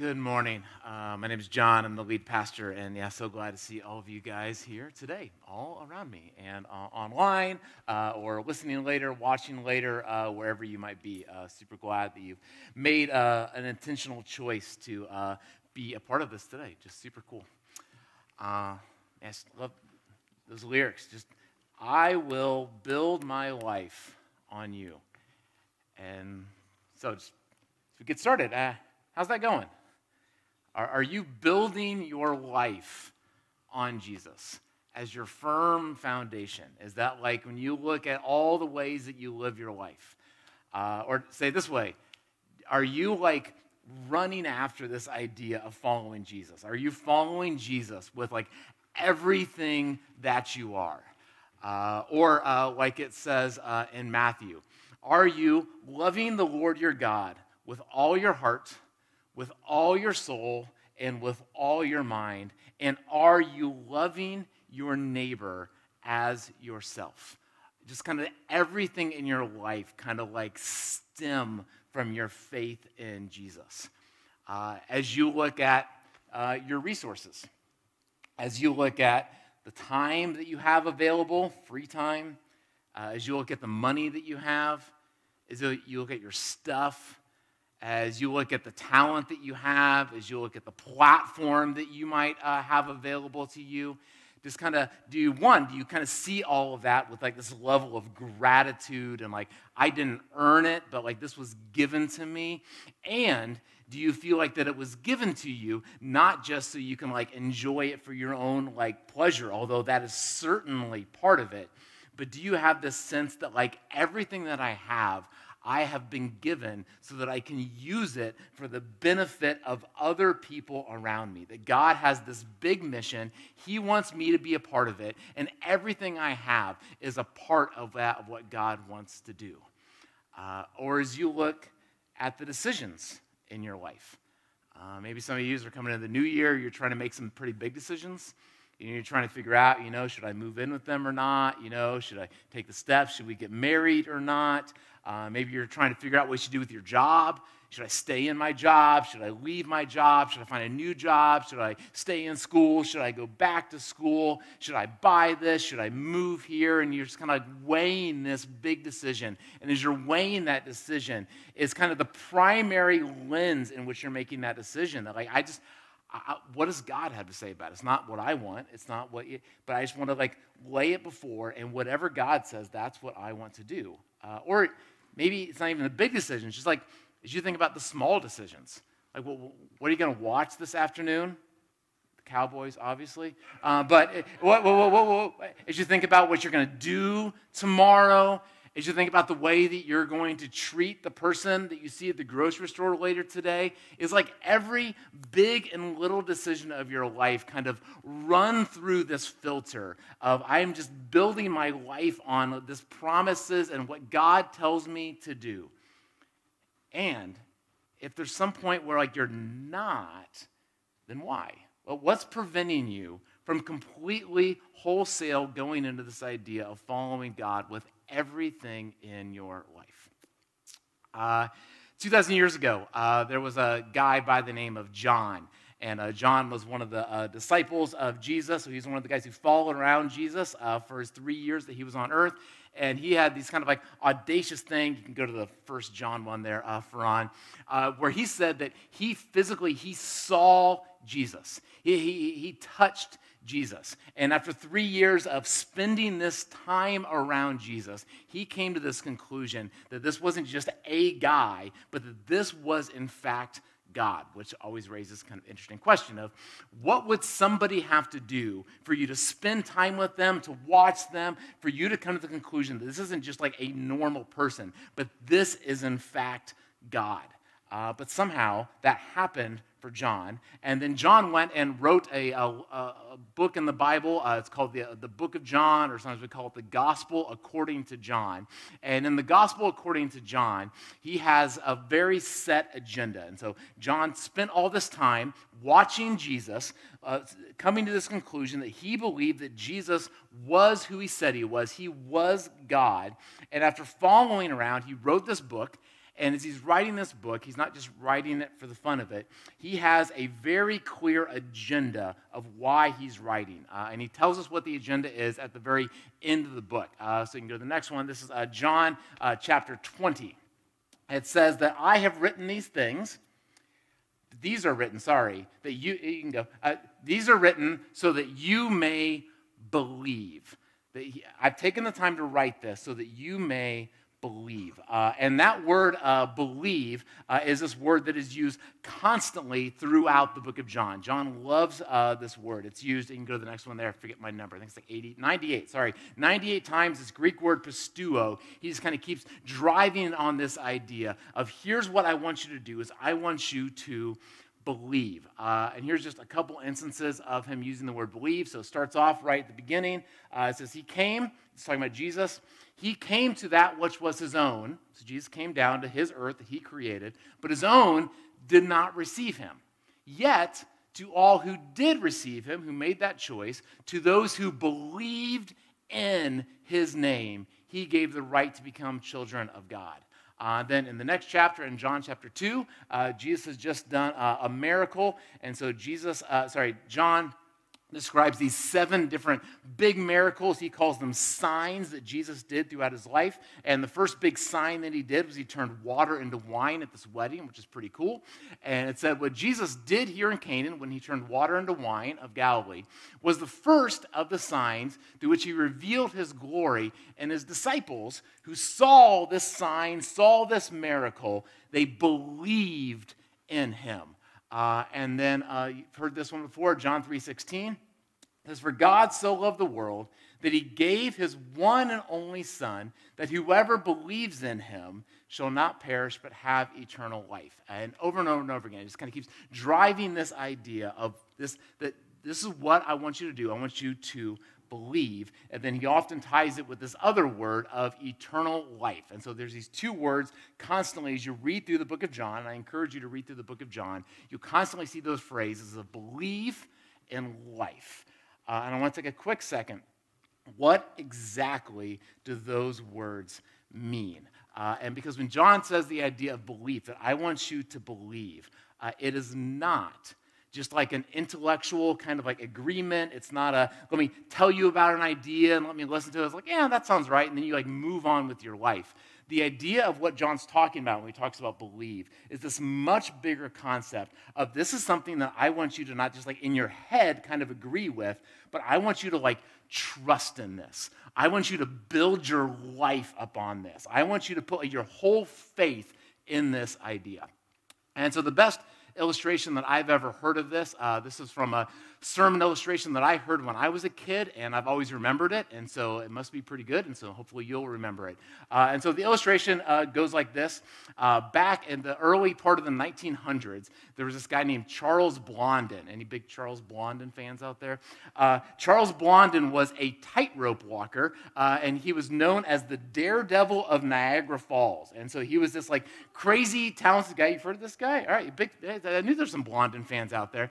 Good morning. Uh, my name is John. I'm the lead pastor, and yeah, so glad to see all of you guys here today, all around me, and uh, online, uh, or listening later, watching later, uh, wherever you might be. Uh, super glad that you've made uh, an intentional choice to be a part of this today. Just super cool. I love those lyrics. Just, I will build my life on you. And so, just to get started, how's that going? Are, are you building your life on Jesus as your firm foundation? Is that like when you look at all the ways that you live your life? Uh, or say this way Are you like running after this idea of following Jesus? Are you following Jesus with like everything that you are? Uh, or uh, like it says uh, in Matthew, are you loving the Lord your God with all your heart? With all your soul and with all your mind? And are you loving your neighbor as yourself? Just kind of everything in your life kind of like stem from your faith in Jesus. Uh, as you look at uh, your resources, as you look at the time that you have available, free time, uh, as you look at the money that you have, as you look at your stuff, as you look at the talent that you have, as you look at the platform that you might uh, have available to you, just kind of do you one do you kind of see all of that with like this level of gratitude and like i didn't earn it but like this was given to me? And do you feel like that it was given to you not just so you can like enjoy it for your own like pleasure although that is certainly part of it but do you have this sense that like everything that i have I have been given so that I can use it for the benefit of other people around me. That God has this big mission. He wants me to be a part of it. And everything I have is a part of that, of what God wants to do. Uh, or as you look at the decisions in your life, uh, maybe some of you are coming into the new year, you're trying to make some pretty big decisions. You're trying to figure out, you know, should I move in with them or not? You know, should I take the steps? Should we get married or not? Uh, maybe you're trying to figure out what you should do with your job. Should I stay in my job? Should I leave my job? Should I find a new job? Should I stay in school? Should I go back to school? Should I buy this? Should I move here? And you're just kind of weighing this big decision. And as you're weighing that decision, it's kind of the primary lens in which you're making that decision. That like I just I, what does God have to say about it? It's not what I want. It's not what, you, but I just want to like lay it before, and whatever God says, that's what I want to do. Uh, or maybe it's not even a big decision. It's just like as you think about the small decisions, like what, what are you going to watch this afternoon? The Cowboys, obviously. Uh, but what, what, what, as you think about what you're going to do tomorrow, as you think about the way that you're going to treat the person that you see at the grocery store later today, is like every big and little decision of your life kind of run through this filter of I am just building my life on this promises and what God tells me to do. And if there's some point where like you're not, then why? Well, what's preventing you from completely wholesale going into this idea of following God with everything in your life. Uh, 2,000 years ago, uh, there was a guy by the name of John. And uh, John was one of the uh, disciples of Jesus. So he's one of the guys who followed around Jesus uh, for his three years that he was on earth. And he had these kind of like audacious thing. You can go to the first John one there, uh, for Ron, uh, where he said that he physically, he saw Jesus. He, he, he touched Jesus. And after three years of spending this time around Jesus, he came to this conclusion that this wasn't just a guy, but that this was, in fact, God, which always raises kind of interesting question of what would somebody have to do for you to spend time with them, to watch them, for you to come to the conclusion that this isn't just like a normal person, but this is in fact God. Uh, but somehow that happened for John. And then John went and wrote a, a, a book in the Bible. Uh, it's called the, the Book of John, or sometimes we call it the Gospel according to John. And in the Gospel according to John, he has a very set agenda. And so John spent all this time watching Jesus, uh, coming to this conclusion that he believed that Jesus was who he said he was. He was God. And after following around, he wrote this book And as he's writing this book, he's not just writing it for the fun of it, he has a very clear agenda of why he's writing. Uh, and he tells us what the agenda is at the very end of the book. Uh, so you can go to the next one. This is uh, John uh, chapter 20. It says that I have written these things. These are written, sorry, that you, you can go. Uh, these are written so that you may believe. That he, I've taken the time to write this so that you may believe. Uh, and that word uh, believe uh, is this word that is used constantly throughout the book of John. John loves uh, this word. It's used, you can go to the next one there, I forget my number. I think it's like 80, 98, sorry. 98 times this Greek word pisteuo. He just kind of keeps driving on this idea of here's what I want you to do is I want you to believe. Uh, and here's just a couple instances of him using the word believe. So it starts off right at the beginning. Uh, it says, He came, it's talking about Jesus. He came to that which was his own. So Jesus came down to his earth that he created, but his own did not receive him. Yet, to all who did receive him, who made that choice, to those who believed in his name, he gave the right to become children of God. Uh, then in the next chapter, in John chapter 2, uh, Jesus has just done uh, a miracle. And so Jesus, uh, sorry, John describes these seven different big miracles. He calls them signs that Jesus did throughout his life. And the first big sign that he did was he turned water into wine at this wedding, which is pretty cool. And it said what Jesus did here in Cana when he turned water into wine of Galilee was the first of the signs through which he revealed his glory. And his disciples who saw this sign, saw this miracle, they believed in him. Uh, and then uh, you've heard this one before, John 3.16. Says, For God so loved the world that he gave his one and only Son, that whoever believes in him shall not perish but have eternal life. And over and over and over again, it just kind of keeps driving this idea of this, that this is what I want you to do. I want you to believe. And then he often ties it with this other word of eternal life. And so there's these two words constantly as you read through the book of John. And I encourage you to read through the book of John. You constantly see those phrases of believe and life. Uh, and I want to take a quick second. What exactly do those words mean? Uh, and because when John says the idea of belief, that I want you to believe, uh, it is not just like an intellectual kind of like agreement. It's not a, let me tell you about an idea and let me listen to it. It's like, yeah, that sounds right. And then you like move on with your life. The idea of what John's talking about when he talks about believe is this much bigger concept of this is something that I want you to not just like in your head kind of agree with, but I want you to like trust in this. I want you to build your life upon this. I want you to put your whole faith in this idea. And so the best illustration that I've ever heard of this. Uh, this is from a sermon illustration that I heard when I was a kid, and I've always remembered it, and so it must be pretty good, and so hopefully you'll remember it. Uh, and so the illustration uh, goes like this uh, Back in the early part of the 1900s, there was this guy named Charles Blondin. Any big Charles Blondin fans out there? Uh, Charles Blondin was a tightrope walker, uh, and he was known as the daredevil of Niagara Falls. And so he was this like crazy, talented guy. You've heard of this guy? All right, big, I knew there's some Blondin fans out there.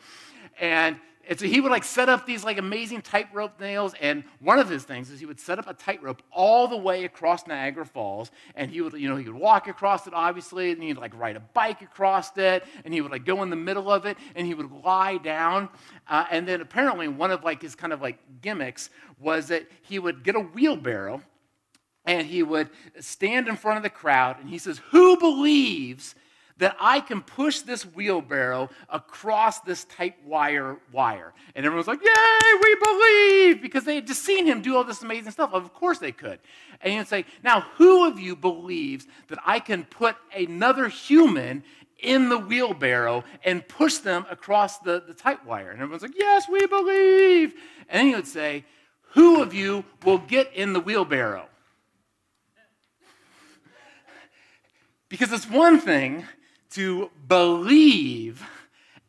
And and so he would like set up these like amazing tightrope nails. And one of his things is he would set up a tightrope all the way across Niagara Falls. And he would, you know, he would walk across it, obviously, and he'd like ride a bike across it. And he would like go in the middle of it and he would lie down. Uh, and then apparently one of like his kind of like gimmicks was that he would get a wheelbarrow and he would stand in front of the crowd and he says, Who believes that I can push this wheelbarrow across this tight wire wire. And everyone's like, Yay, we believe! Because they had just seen him do all this amazing stuff. Of course they could. And he'd say, Now, who of you believes that I can put another human in the wheelbarrow and push them across the, the tight wire? And everyone's like, Yes, we believe. And then he would say, Who of you will get in the wheelbarrow? Because it's one thing to believe,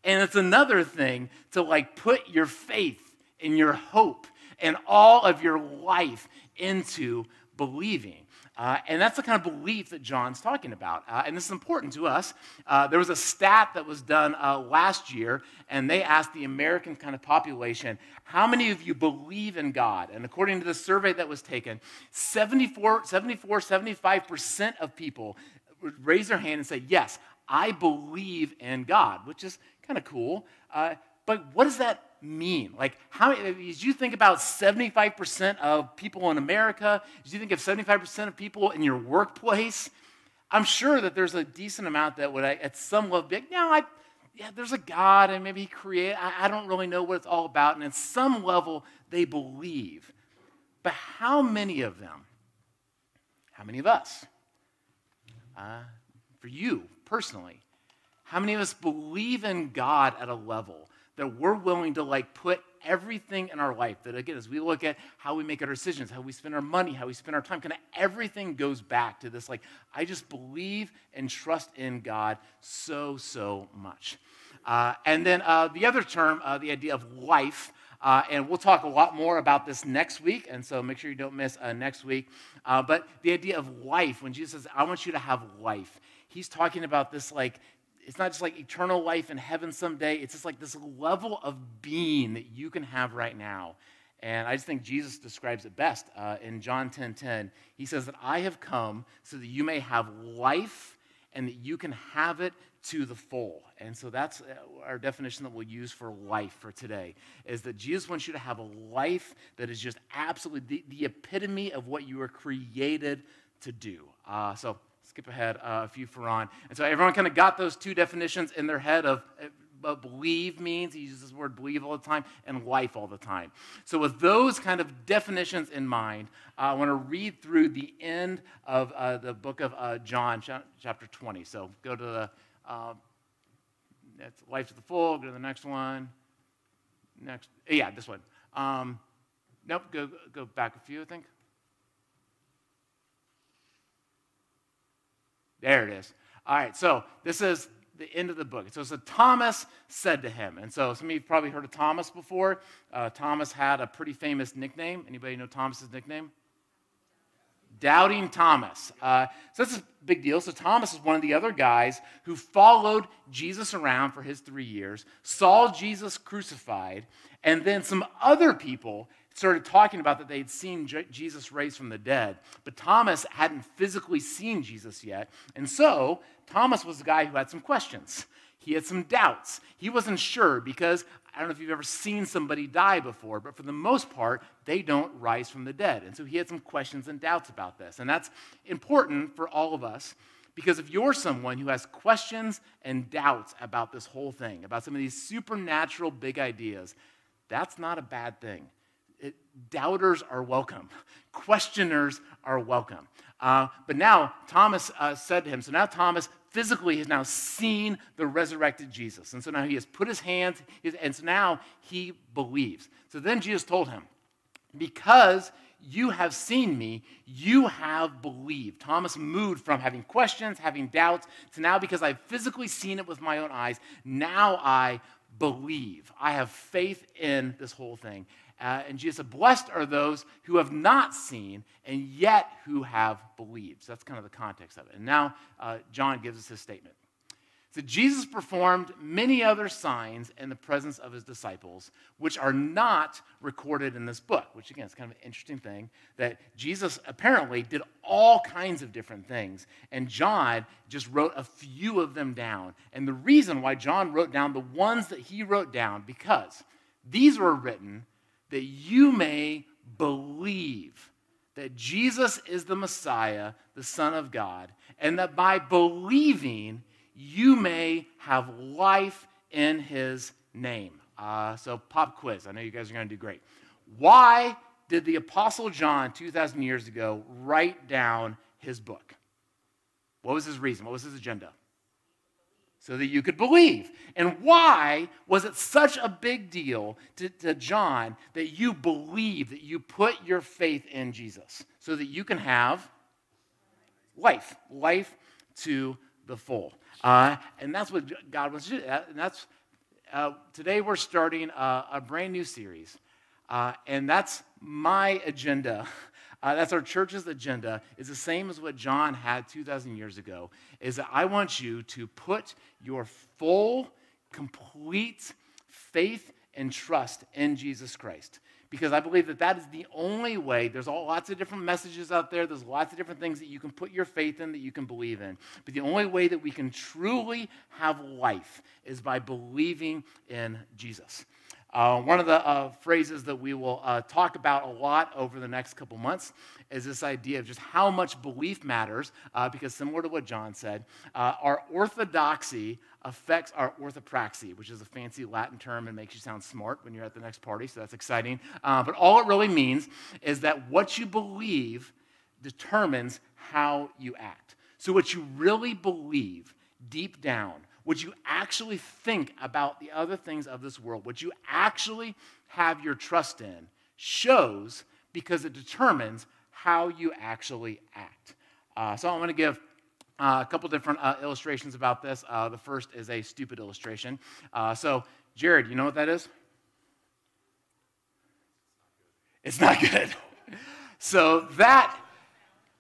and it's another thing to like put your faith and your hope and all of your life into believing. Uh, and that's the kind of belief that John's talking about. Uh, and this is important to us. Uh, there was a stat that was done uh, last year, and they asked the American kind of population, how many of you believe in God? And according to the survey that was taken, 74, 74 75% of people would raise their hand and say, Yes, I believe in God, which is kind of cool. Uh, but what does that mean? Like, how, as you think about 75% of people in America, as you think of 75% of people in your workplace, I'm sure that there's a decent amount that would, at some level, be like, no, I, yeah, there's a God and maybe He created, I, I don't really know what it's all about. And at some level, they believe. But how many of them, how many of us, uh, for you personally, how many of us believe in God at a level that we're willing to like put everything in our life that again as we look at how we make our decisions how we spend our money how we spend our time kind of everything goes back to this like i just believe and trust in god so so much. Uh, and then uh, the other term uh, the idea of life uh, and we'll talk a lot more about this next week and so make sure you don't miss uh, next week. Uh, but the idea of life when jesus says i want you to have life he's talking about this like it's not just like eternal life in heaven someday. It's just like this level of being that you can have right now. And I just think Jesus describes it best uh, in John 10 10. He says that I have come so that you may have life and that you can have it to the full. And so that's uh, our definition that we'll use for life for today is that Jesus wants you to have a life that is just absolutely the, the epitome of what you were created to do. Uh, so skip ahead uh, a few for Ron. And so everyone kind of got those two definitions in their head of uh, believe means, he uses the word believe all the time, and life all the time. So, with those kind of definitions in mind, uh, I want to read through the end of uh, the book of uh, John, chapter 20. So, go to the uh, that's life to the full, go to the next one. Next, yeah, this one. Um, nope, go, go back a few, I think. There it is. All right, so this is the end of the book. So, so Thomas said to him, and so some of you probably heard of Thomas before. Uh, Thomas had a pretty famous nickname. Anybody know Thomas's nickname? Doubting Thomas. Uh, so that's a big deal. So Thomas is one of the other guys who followed Jesus around for his three years, saw Jesus crucified, and then some other people started talking about that they'd seen J- Jesus raised from the dead, but Thomas hadn't physically seen Jesus yet. And so Thomas was the guy who had some questions. He had some doubts. He wasn't sure because I don't know if you've ever seen somebody die before, but for the most part, they don't rise from the dead. And so he had some questions and doubts about this. And that's important for all of us because if you're someone who has questions and doubts about this whole thing, about some of these supernatural big ideas, that's not a bad thing it, doubters are welcome, questioners are welcome. Uh, but now Thomas uh, said to him, so now Thomas physically has now seen the resurrected Jesus. And so now he has put his hands, and so now he believes. So then Jesus told him, because you have seen me, you have believed. Thomas moved from having questions, having doubts, to now because I've physically seen it with my own eyes, now I believe. I have faith in this whole thing. Uh, and Jesus said, Blessed are those who have not seen and yet who have believed. So that's kind of the context of it. And now uh, John gives us his statement. So Jesus performed many other signs in the presence of his disciples, which are not recorded in this book, which again is kind of an interesting thing that Jesus apparently did all kinds of different things. And John just wrote a few of them down. And the reason why John wrote down the ones that he wrote down, because these were written that you may believe that Jesus is the Messiah, the Son of God, and that by believing, you may have life in his name. Uh, so, pop quiz. I know you guys are going to do great. Why did the Apostle John, 2,000 years ago, write down his book? What was his reason? What was his agenda? So that you could believe. And why was it such a big deal to, to, John that you believe, that you put your faith in Jesus so that you can have life, life to the full? Uh, and that's what God wants to do. And that's uh, today we're starting a, a, brand new series, uh, and that's my agenda uh, that's our church's agenda, is the same as what John had 2,000 years ago, is that I want you to put your full, complete faith and trust in Jesus Christ. because I believe that that is the only way. There's all, lots of different messages out there. There's lots of different things that you can put your faith in, that you can believe in. But the only way that we can truly have life is by believing in Jesus. Uh, one of the uh, phrases that we will uh, talk about a lot over the next couple months is this idea of just how much belief matters, uh, because similar to what John said, uh, our orthodoxy affects our orthopraxy, which is a fancy Latin term and makes you sound smart when you're at the next party, so that's exciting. Uh, but all it really means is that what you believe determines how you act. So, what you really believe deep down what you actually think about the other things of this world, what you actually have your trust in, shows because it determines how you actually act. Uh, so I'm going to give uh, a couple different uh, illustrations about this. Uh, the first is a stupid illustration. Uh, so, Jared, you know what that is? It's not good. so that.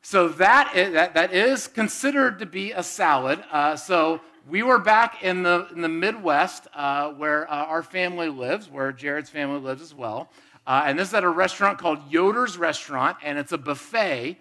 So that is, that, that is considered to be a salad. Uh, so we were back in the, in the Midwest uh, where uh, our family lives, where Jared's family lives as well. Uh, and this is at a restaurant called Yoder's Restaurant, and it's a buffet.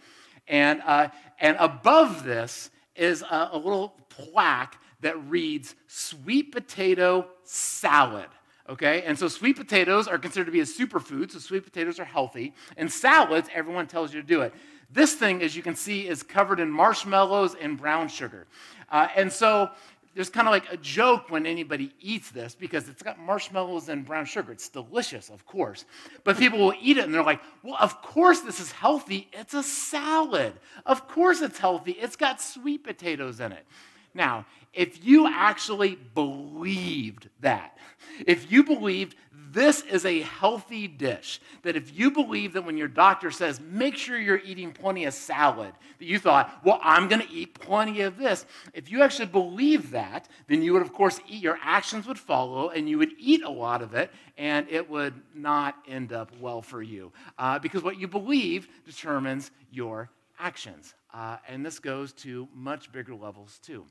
And, uh, and above this is a, a little plaque that reads sweet potato salad. Okay, and so sweet potatoes are considered to be a superfood, so sweet potatoes are healthy. And salads, everyone tells you to do it. This thing, as you can see, is covered in marshmallows and brown sugar. Uh, and so there's kind of like a joke when anybody eats this because it's got marshmallows and brown sugar. It's delicious, of course. But people will eat it and they're like, well, of course this is healthy. It's a salad. Of course it's healthy. It's got sweet potatoes in it. Now, if you actually believed that, if you believed this is a healthy dish, that if you believe that when your doctor says, make sure you're eating plenty of salad, that you thought, well, I'm going to eat plenty of this. If you actually believe that, then you would, of course, eat, your actions would follow, and you would eat a lot of it, and it would not end up well for you. Uh, because what you believe determines your actions. Uh, and this goes to much bigger levels, too.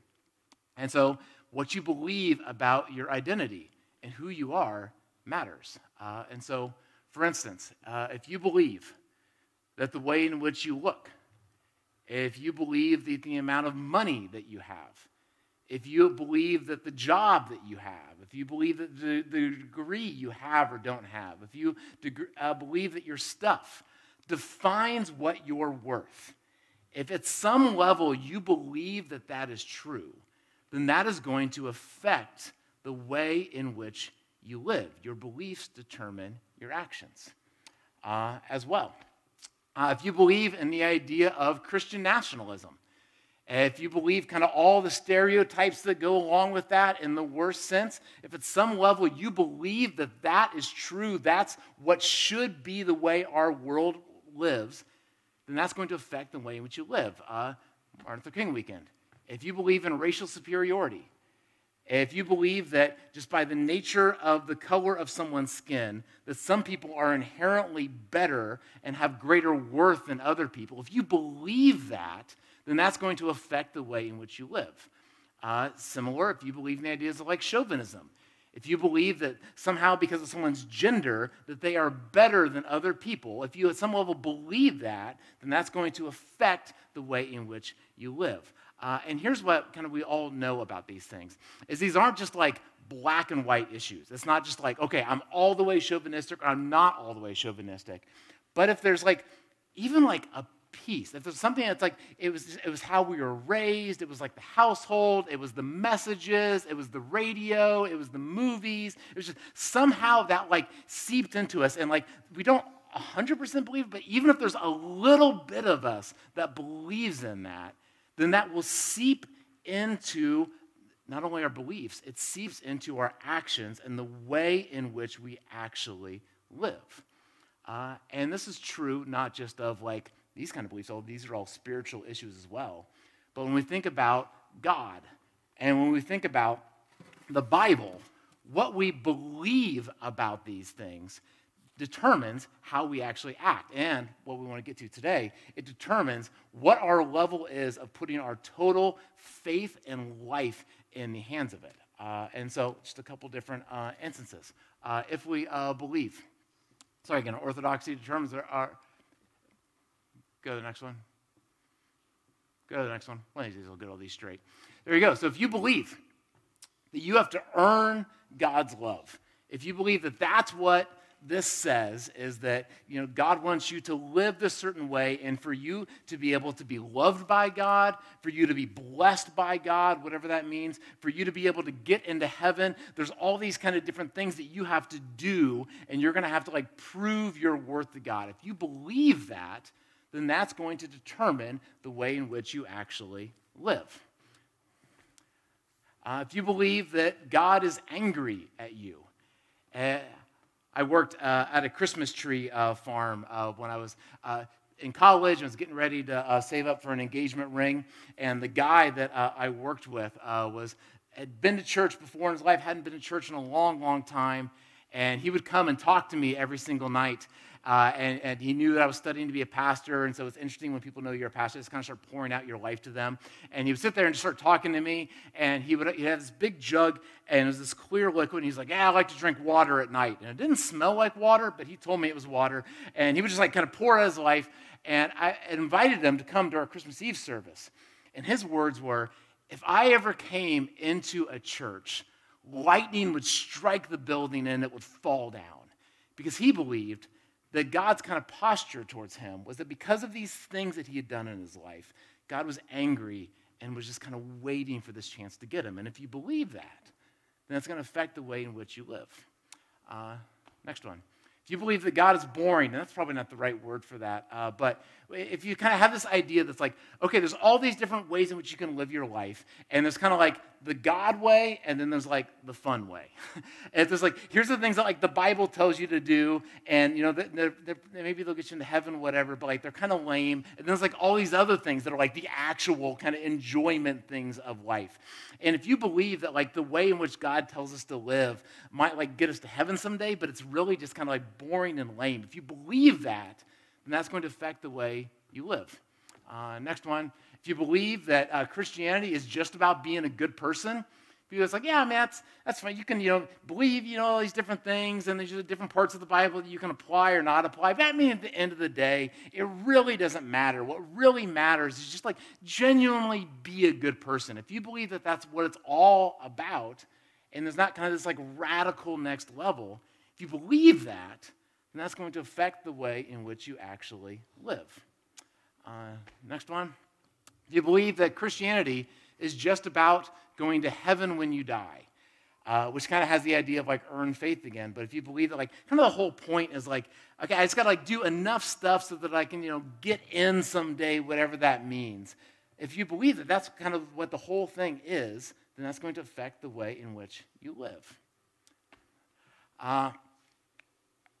And so, what you believe about your identity and who you are matters. Uh, and so, for instance, uh, if you believe that the way in which you look, if you believe that the amount of money that you have, if you believe that the job that you have, if you believe that the, the degree you have or don't have, if you deg- uh, believe that your stuff defines what you're worth, if at some level you believe that that is true, then that is going to affect the way in which you live. Your beliefs determine your actions uh, as well. Uh, if you believe in the idea of Christian nationalism, if you believe kind of all the stereotypes that go along with that in the worst sense, if at some level you believe that that is true, that's what should be the way our world lives, then that's going to affect the way in which you live. Uh, Martin Luther King weekend. If you believe in racial superiority, if you believe that just by the nature of the color of someone's skin, that some people are inherently better and have greater worth than other people, if you believe that, then that's going to affect the way in which you live. Uh, similar, if you believe in the ideas of like chauvinism, if you believe that somehow because of someone's gender that they are better than other people, if you at some level believe that, then that's going to affect the way in which you live. Uh, and here's what kind of we all know about these things is these aren't just like black and white issues. It's not just like, okay, I'm all the way chauvinistic or I'm not all the way chauvinistic. But if there's like even like a piece, if there's something that's like it was it was how we were raised, it was like the household, it was the messages, it was the radio, it was the movies, it was just somehow that like seeped into us and like we don't 100% believe, but even if there's a little bit of us that believes in that, then that will seep into not only our beliefs, it seeps into our actions and the way in which we actually live. Uh, and this is true not just of like these kind of beliefs, oh, these are all spiritual issues as well. But when we think about God and when we think about the Bible, what we believe about these things determines how we actually act. And what we want to get to today, it determines what our level is of putting our total faith and life in the hands of it. Uh, and so, just a couple different uh, instances. Uh, if we uh, believe sorry, again, orthodoxy determines there are. Go to the next one. Go to the next one. One of these will get all these straight. There you go. So if you believe that you have to earn God's love, if you believe that that's what this says is that you know God wants you to live this certain way and for you to be able to be loved by God, for you to be blessed by God, whatever that means, for you to be able to get into heaven. There's all these kind of different things that you have to do and you're going to have to like prove your worth to God. If you believe that, then that's going to determine the way in which you actually live. Uh, if you believe that God is angry at you, uh, I worked uh, at a Christmas tree uh, farm uh, when I was uh, in college. I was getting ready to save up for an engagement ring, and the guy that I worked with was had been to church before in his life, hadn't been to church in a long, long time, and he would come and talk to me every single night. Uh, and, and, he knew that I was studying to be a pastor, and so it's interesting when people know you're a pastor, just kind of start pouring out your life to them. And he would sit there and just start talking to me, and he would he had this big jug, and it was this clear liquid, and he's like, "Yeah, I like to drink water at night." And it didn't smell like water, but he told me it was water, and he would just like kind of pour out his life. And I invited him to come to our Christmas Eve service, and his words were, "If I ever came into a church, lightning would strike the building and it would fall down," because he believed that God's kind of posture towards him was that because of these things that he had done in his life, God was angry and was just kind of waiting for this chance to get him. And if you believe that, then that's going to affect the way in which you live. Uh, next one. If you believe that God is boring, and that's probably not the right word for that, uh, but if you kind of have this idea that's like, okay, there's all these different ways in which you can live your life, and there's kind of like the God way, and then there's like the fun way. it's just like, here's the things that like the Bible tells you to do, and you know, they're, they're, maybe they'll get you into heaven, whatever, but like they're kind of lame. And there's like all these other things that are like the actual kind of enjoyment things of life. And if you believe that like the way in which God tells us to live might like get us to heaven someday, but it's really just kind of like boring and lame, if you believe that, then that's going to affect the way you live. Uh, next one, if you believe that uh, Christianity is just about being a good person, people it's like, yeah, man, that's, that's fine. You can, you know, believe, you know, all these different things, and there's just different parts of the Bible that you can apply or not apply. But I mean, at the end of the day, it really doesn't matter. What really matters is just like genuinely be a good person. If you believe that that's what it's all about, and there's not kind of this like radical next level, if you believe that, then that's going to affect the way in which you actually live. Uh, next one. Do you believe that Christianity is just about going to heaven when you die? Uh, which kind of has the idea of like earn faith again. But if you believe that, like, kind of the whole point is like, okay, I just got to like do enough stuff so that I can, you know, get in someday, whatever that means. If you believe that that's kind of what the whole thing is, then that's going to affect the way in which you live. Uh,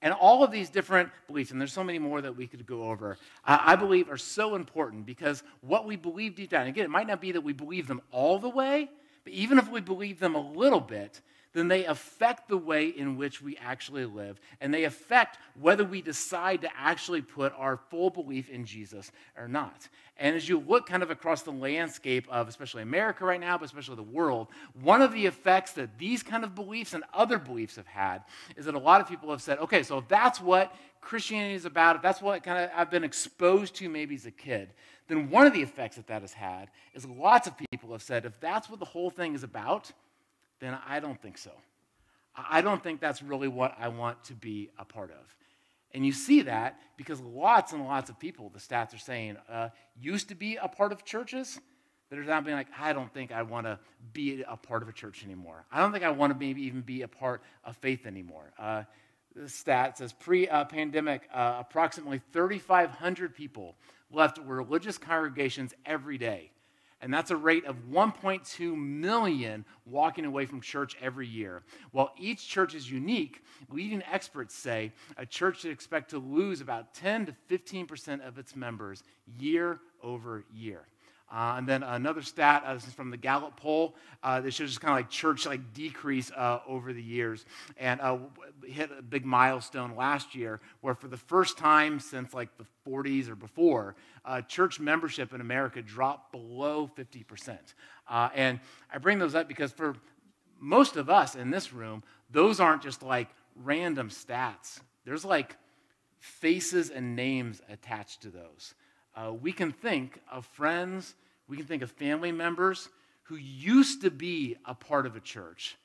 and all of these different beliefs, and there's so many more that we could go over, uh, I believe are so important because what we believe deep down, again, it might not be that we believe them all the way, but even if we believe them a little bit, then they affect the way in which we actually live. And they affect whether we decide to actually put our full belief in Jesus or not. And as you look kind of across the landscape of especially America right now, but especially the world, one of the effects that these kind of beliefs and other beliefs have had is that a lot of people have said, okay, so if that's what Christianity is about, if that's what kind of I've been exposed to maybe as a kid, then one of the effects that that has had is lots of people have said, if that's what the whole thing is about, then I don't think so. I don't think that's really what I want to be a part of. And you see that because lots and lots of people, the stats are saying, uh, used to be a part of churches that are now being like, I don't think I want to be a part of a church anymore. I don't think I want to maybe even be a part of faith anymore. Uh, the stat says pre pandemic, uh, approximately 3,500 people left religious congregations every day and that's a rate of 1.2 million walking away from church every year. While each church is unique, leading experts say a church should expect to lose about 10 to 15% of its members year over year. Uh, and then another stat, uh, this is from the Gallup poll, uh, that shows just kind of like church like decrease uh, over the years, and uh, hit a big milestone last year where for the first time since like the 40s or before, uh, church membership in America dropped below 50%. and I bring those up because for most of us in this room, those aren't just like random stats. There's like faces and names attached to those. Uh, we can think of friends, we can think of family members who used to be a part of a church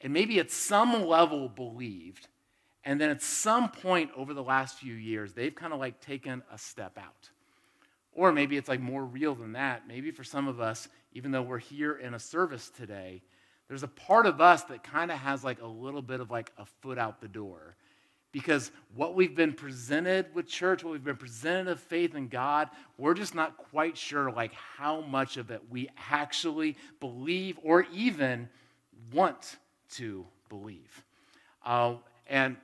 and maybe at some level believed, and then at some point over the last few years, they've kind of like taken a step out. Or maybe it's like more real than that. Maybe for some of us, even though we're here in a service today, there's a part of us that kind of has like a little bit of like a foot out the door. Because what we've been presented with church, what we've been presented of faith in God, we're just not quite sure like how much of it we actually believe or even want to believe. Uh, and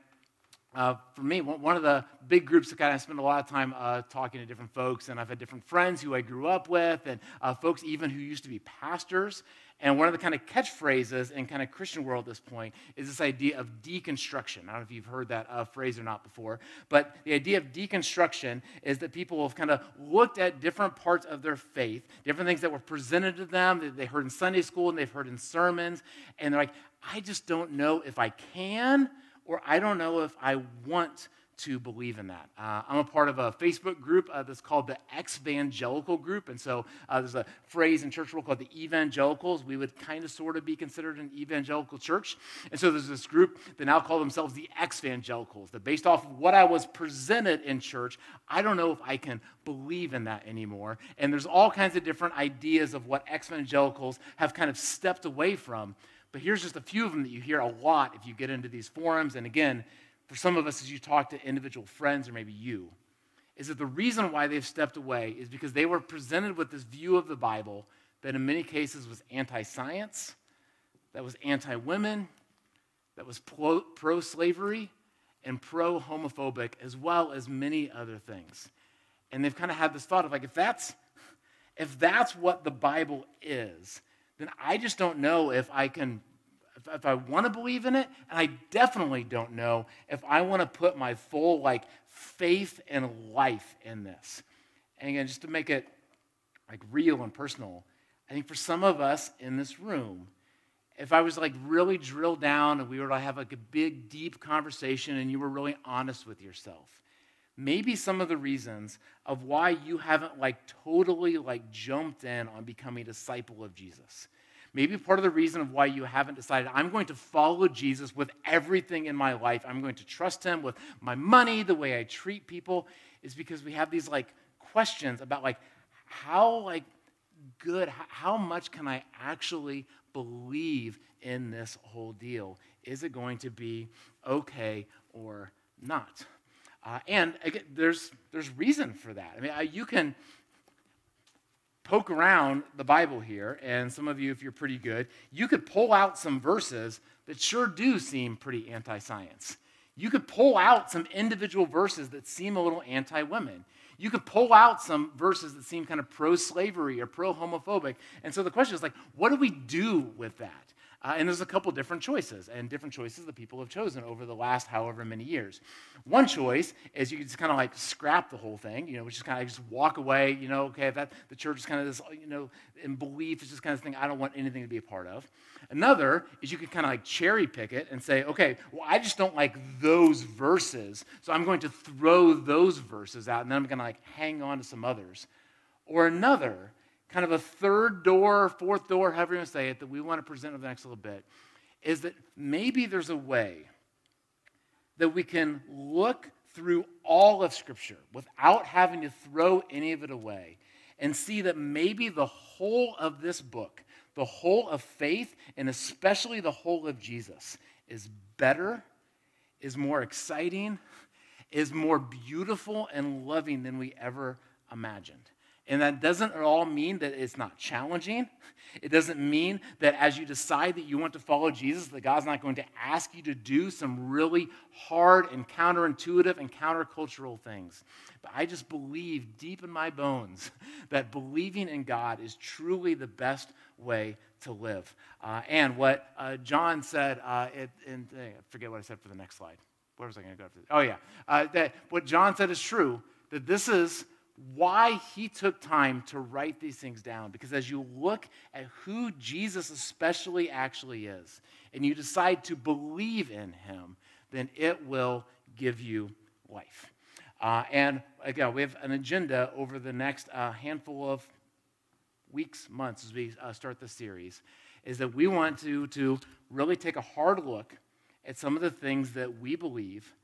uh, for me, one of the big groups that kind of spend a lot of time uh, talking to different folks, and I've had different friends who I grew up with, and uh, folks even who used to be pastors. And one of the kind of catchphrases in kind of Christian world at this point is this idea of deconstruction. I don't know if you've heard that uh, phrase or not before, but the idea of deconstruction is that people have kind of looked at different parts of their faith, different things that were presented to them that they heard in Sunday school and they've heard in sermons, and they're like, I just don't know if I can or I don't know if I want to believe in that. Uh, I'm a part of a Facebook group uh, that's called the Evangelical Group. And so uh, there's a phrase in church world called the evangelicals. We would kind of sort of be considered an evangelical church. And so there's this group that now call themselves the evangelicals. That based off of what I was presented in church, I don't know if I can believe in that anymore. And there's all kinds of different ideas of what evangelicals have kind of stepped away from. But here's just a few of them that you hear a lot if you get into these forums. And again, for some of us, as you talk to individual friends or maybe you, is that the reason why they've stepped away is because they were presented with this view of the Bible that in many cases was anti science, that was anti women, that was pro slavery, and pro homophobic, as well as many other things. And they've kind of had this thought of like, if that's, if that's what the Bible is, then I just don't know if I can, if, if I want to believe in it, and I definitely don't know if I want to put my full like faith and life in this. And again, just to make it like real and personal, I think for some of us in this room, if I was like really drilled down and we were to have like a big, deep conversation and you were really honest with yourself, maybe some of the reasons of why you haven't like totally like jumped in on becoming a disciple of Jesus. Maybe part of the reason of why you haven't decided, I'm going to follow Jesus with everything in my life. I'm going to trust him with my money, the way I treat people, is because we have these like questions about like how like good, how much can I actually believe in this whole deal? Is it going to be okay or not? Uh, and again, there's, there's reason for that. I mean, you can poke around the Bible here, and some of you, if you're pretty good, you could pull out some verses that sure do seem pretty anti science. You could pull out some individual verses that seem a little anti women. You could pull out some verses that seem kind of pro slavery or pro homophobic. And so the question is like, what do we do with that? Uh, and there's a couple different choices, and different choices that people have chosen over the last however many years. One choice is you can just kind of like scrap the whole thing, you know, which is kind of just walk away, you know, okay, that the church is kind of this, you know, in belief, it's just kind of thing I don't want anything to be a part of. Another is you can kind of like cherry pick it and say, okay, well, I just don't like those verses, so I'm going to throw those verses out, and then I'm going to like hang on to some others. Or another kind of a third door, fourth door, however you want to say it, that we want to present over the next little bit, is that maybe there's a way that we can look through all of Scripture without having to throw any of it away and see that maybe the whole of this book, the whole of faith, and especially the whole of Jesus, is better, is more exciting, is more beautiful and loving than we ever imagined. And that doesn't at all mean that it's not challenging. It doesn't mean that as you decide that you want to follow Jesus, that God's not going to ask you to do some really hard and counterintuitive and countercultural things. But I just believe deep in my bones that believing in God is truly the best way to live. Uh, and what uh, John said, uh, it, I forget what I said for the next slide. Where was I going to go after this? Oh, yeah. Uh, that what John said is true, that this is why he took time to write these things down. Because as you look at who Jesus especially actually is, and you decide to believe in him, then it will give you life. Uh, and again, we have an agenda over the next uh, handful of weeks, months as we uh, start this series, is that we want to, to really take a hard look at some of the things that we believe,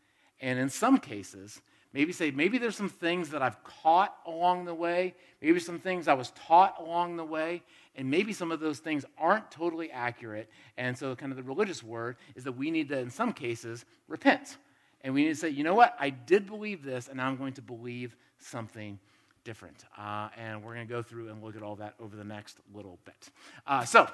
and in some cases, maybe say, maybe there's some things that I've caught along the way, maybe some things I was taught along the way, and maybe some of those things aren't totally accurate. And so, kind of the religious word is that we need to, in some cases, repent. And we need to say, you know what? I did believe this, and now I'm going to believe something different. Uh, and we're going to go through and look at all that over the next little bit. Uh, so,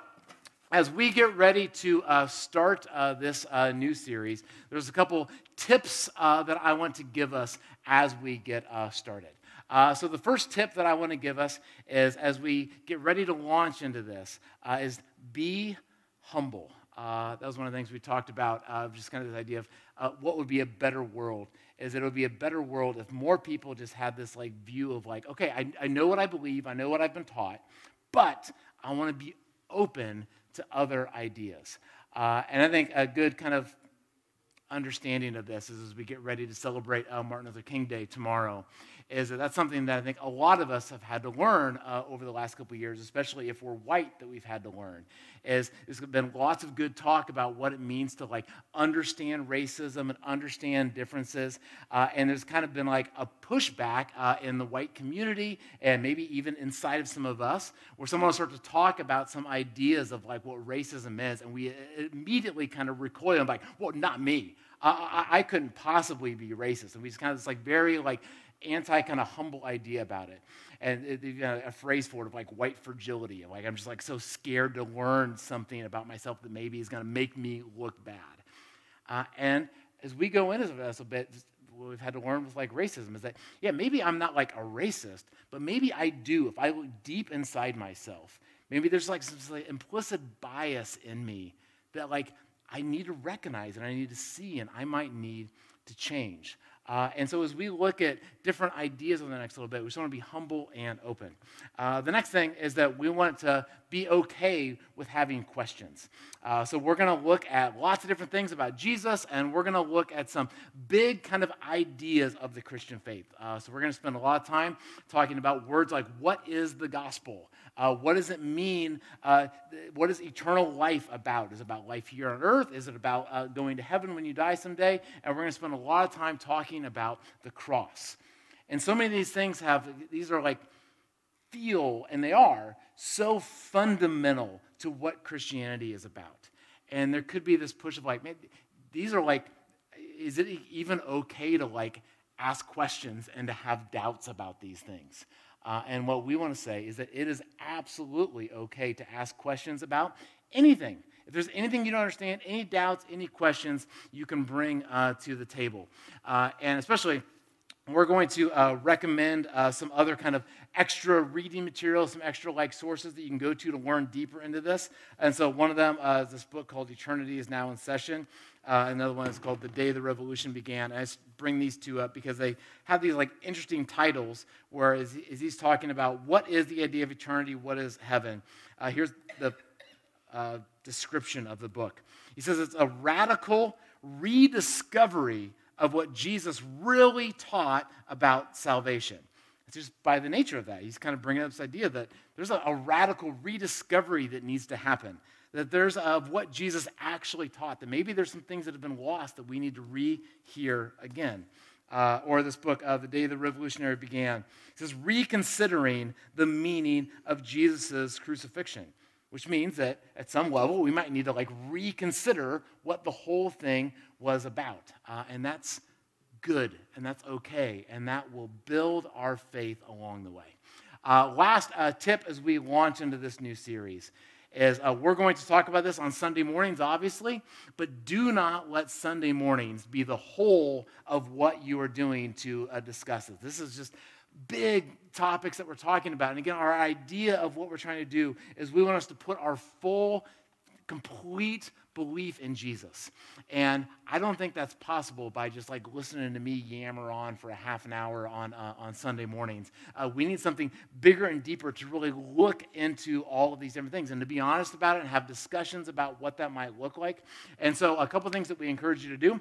as we get ready to uh, start uh, this uh, new series, there's a couple tips uh, that I want to give us as we get uh, started. Uh, so, the first tip that I want to give us is as we get ready to launch into this, is be humble. that was one of the things we talked about, just kind of this idea of what would be a better world. Is it would be a better world if more people just had this like view of like, okay, I, I know what I believe, I know what I've been taught, but I want to be open to other ideas. Uh, and I think a good kind of understanding of this is as we get ready to celebrate uh, Martin Luther King Day tomorrow, is that that's something that I think a lot of us have had to learn uh, over the last couple years, especially if we're white, that we've had to learn. Is there's been lots of good talk about what it means to like understand racism and understand differences, uh, and there's kind of been like a pushback uh, in the white community and maybe even inside of some of us, where someone will start to talk about some ideas of like what racism is, and we immediately kind of recoil and like, well, not me. I, I, I couldn't possibly be racist, and we just kind of this like very like anti kind of humble idea about it. And it, you know, a phrase for it of like white fragility. Like I'm just like so scared to learn something about myself that maybe is going to make me look bad. Uh, and as we go into this a bit, what we've had to learn with like racism is that, yeah, maybe I'm not like a racist, but maybe I do. If I look deep inside myself, maybe there's like some like implicit bias in me that like I need to recognize and I need to see and I might need to change. Uh, and so, as we look at different ideas over the next little bit, we just want to be humble and open. Uh, the next thing is that we want to be okay with having questions. Uh, so, we're going to look at lots of different things about Jesus, and we're going to look at some big kind of ideas of the Christian faith. Uh, so, we're going to spend a lot of time talking about words like what is the gospel? Uh, what does it mean? Uh, what is eternal life about? Is it about life here on earth? Is it about going to heaven when you die someday? And we're going to spend a lot of time talking about the cross. And so many of these things have, these are like, feel, and they are so fundamental to what Christianity is about. And there could be this push of like, man, these are like, is it even okay to like ask questions and to have doubts about these things? Uh, and what we want to say is that it is absolutely okay to ask questions about anything. If there's anything you don't understand, any doubts, any questions, you can bring uh, to the table. Uh, and especially, we're going to uh, recommend uh, some other kind of extra reading material, some extra like sources that you can go to to learn deeper into this. And so one of them uh, is this book called Eternity is Now in Session. Uh, another one is called The Day the Revolution Began. I just bring these two up because they have these like interesting titles where is, is he's talking about what is the idea of eternity, what is heaven. Here's the uh, description of the book. He says it's a radical rediscovery of what Jesus really taught about salvation. It's just by the nature of that. He's kind of bringing up this idea that there's a, a radical rediscovery that needs to happen that there's of what Jesus actually taught, that maybe there's some things that have been lost that we need to rehear again. Uh, or this book, uh, The Day the Revolutionary Began. It says, reconsidering the meaning of Jesus' crucifixion, which means that at some level we might need to like reconsider what the whole thing was about. Uh, and that's good and that's okay, and that will build our faith along the way. Uh, last uh, tip as we launch into this new series is uh, we're going to talk about this on Sunday mornings, obviously, but do not let Sunday mornings be the whole of what you are doing to uh, discuss it. This is just big topics that we're talking about. And again, our idea of what we're trying to do is we want us to put our full, complete belief in Jesus. And I don't think that's possible by just like listening to me yammer on for a half an hour on, uh, on Sunday mornings. Uh, we need something bigger and deeper to really look into all of these different things and to be honest about it and have discussions about what that might look like. And so, a couple things that we encourage you to do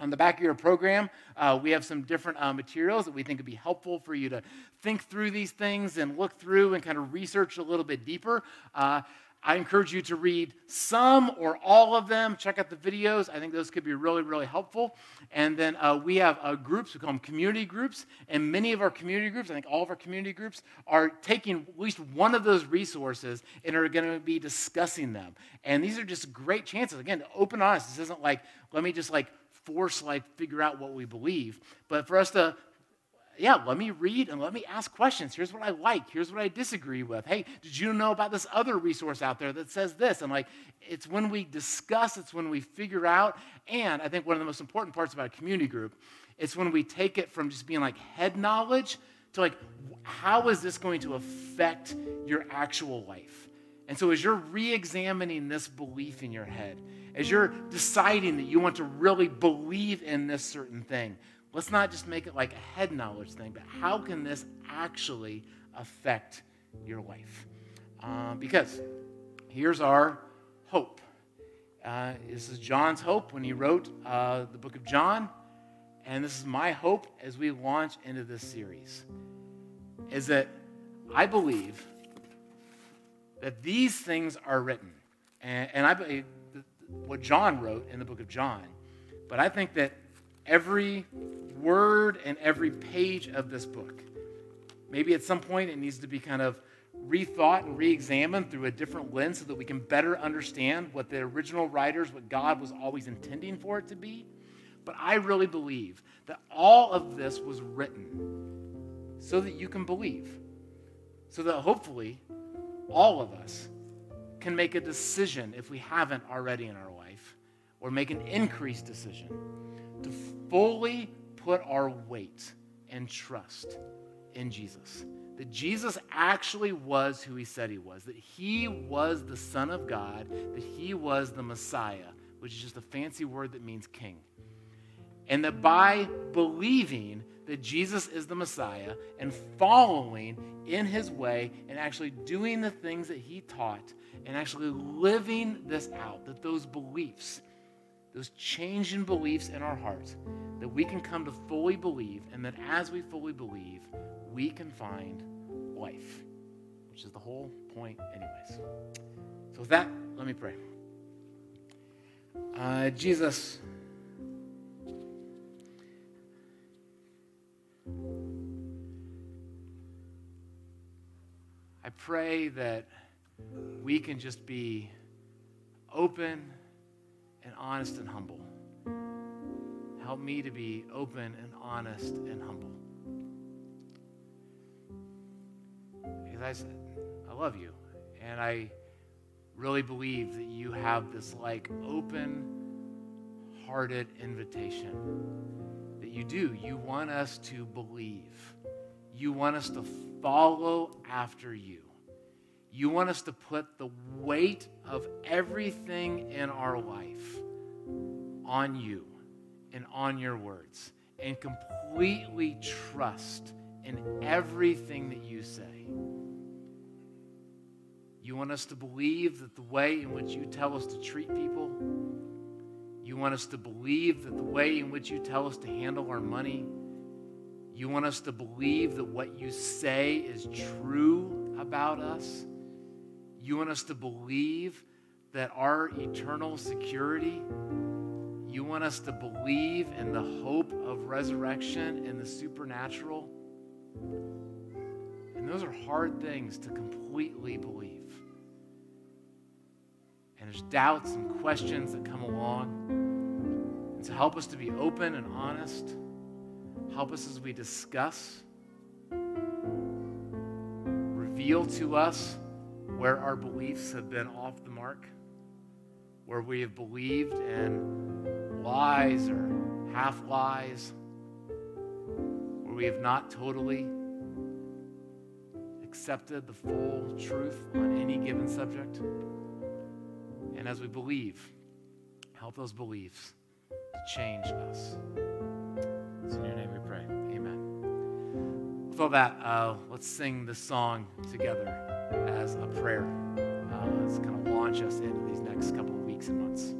On the back of your program, uh, we have some different uh, materials that we think would be helpful for you to think through these things and look through and kind of research a little bit deeper. Uh, I encourage you to read some or all of them. Check out the videos. I think those could be really, really helpful. And then uh, we have uh, groups, we call them community groups. And many of our community groups, I think all of our community groups, are taking at least one of those resources and are going to be discussing them. And these are just great chances. Again, to open honest. This isn't like, let me just like force like figure out what we believe, but for us to yeah, let me read and let me ask questions. Here's what I like. Here's what I disagree with. Hey, did you know about this other resource out there that says this? And like, it's when we discuss, it's when we figure out. And I think one of the most important parts about a community group, it's when we take it from just being like head knowledge to like, how is this going to affect your actual life? And so as you're re examining this belief in your head, as you're deciding that you want to really believe in this certain thing, Let's not just make it like a head knowledge thing, but how can this actually affect your life? Uh, because here's our hope. Uh, this is John's hope when he wrote uh, the book of John, and this is my hope as we launch into this series. Is that I believe that these things are written, and, and I believe what John wrote in the book of John, but I think that every word and every page of this book. Maybe at some point it needs to be kind of rethought and re examined through a different lens so that we can better understand what the original writers, what God was always intending for it to be. But I really believe that all of this was written so that you can believe, so that hopefully all of us can make a decision if we haven't already in our life, or make an increased decision to fully put our weight and trust in Jesus. That Jesus actually was who he said he was, that he was the Son of God, that he was the Messiah, which is just a fancy word that means king. And that by believing that Jesus is the Messiah and following in his way and actually doing the things that he taught and actually living this out, that those beliefs those changing beliefs in our hearts, that we can come to fully believe, and that as we fully believe, we can find life, which is the whole point, anyways. So, with that, let me pray. Uh, Jesus, I pray that we can just be open and honest and humble. Help me to be open and honest and humble. Because I, I love you. And I really believe that you have this like open hearted invitation that you do. You want us to believe, you want us to follow after you. You want us to put the weight of everything in our life on you and on your words and completely trust in everything that you say. You want us to believe that the way in which you tell us to treat people, you want us to believe that the way in which you tell us to handle our money, you want us to believe that what you say is true about us. You want us to believe that our eternal security, you want us to believe in the hope of resurrection and the supernatural. And those are hard things to completely believe. And there's doubts and questions that come along. And to help us to be open and honest, help us as we discuss, reveal to us where our beliefs have been off the mark, where we have believed in lies or half lies, where we have not totally accepted the full truth on any given subject. And as we believe, help those beliefs to change us. It's in your name we pray. Amen. With all that, uh, let's sing this song together as a prayer. Uh, it's going to launch us into these next couple of weeks and months.